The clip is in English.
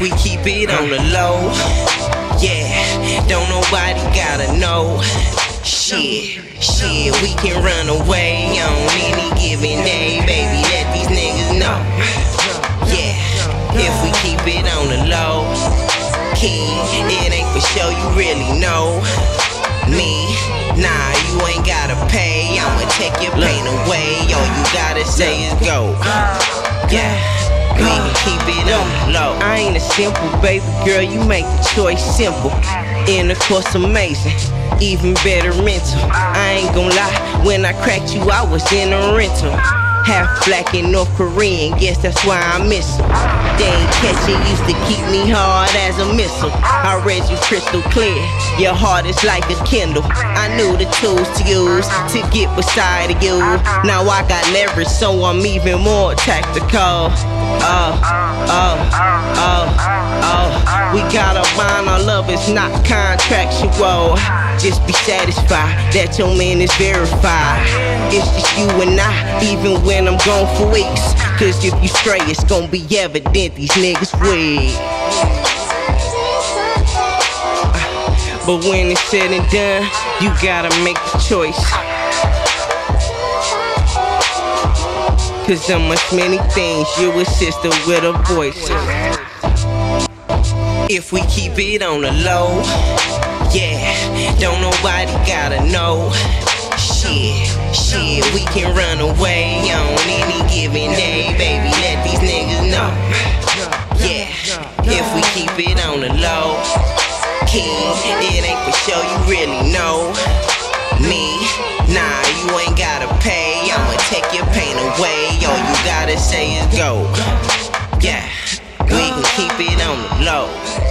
If we keep it on the low, yeah, don't nobody gotta know. Shit, shit, we can run away on any given day, baby. Let these niggas know. Yeah, if we keep it on the low, key, it ain't for sure you really know me. Nah, you ain't gotta pay. I'ma take your pain away. All you gotta say is go. Yeah. We can keep it on. I ain't a simple baby girl, you make the choice simple. Intercourse amazing, even better mental. I ain't gon' lie, when I cracked you, I was in a rental. Half black and North Korean, guess that's why I miss him. They ain't catching, used to keep me hard as a missile. I read you crystal clear, your heart is like a Kindle. I knew the tools to use to get beside you. Now I got leverage, so I'm even more tactical. Oh, oh. We got a mind, our love is not contractual. Just be satisfied that your man is verified. It's just you and I, even when I'm gone for weeks. Cause if you stray, it's gonna be evident these niggas weak. But when it's said and done, you gotta make the choice. Cause there amongst many things, you a sister with a voice. If we keep it on the low, yeah, don't nobody gotta know. Shit, shit, we can run away on any given day, baby. Let these niggas know. Yeah, if we keep it on the low, king, it ain't for sure you really know me. Nah, you ain't gotta pay. I'ma take your pain away. All you gotta say is go. Can keep it on the low.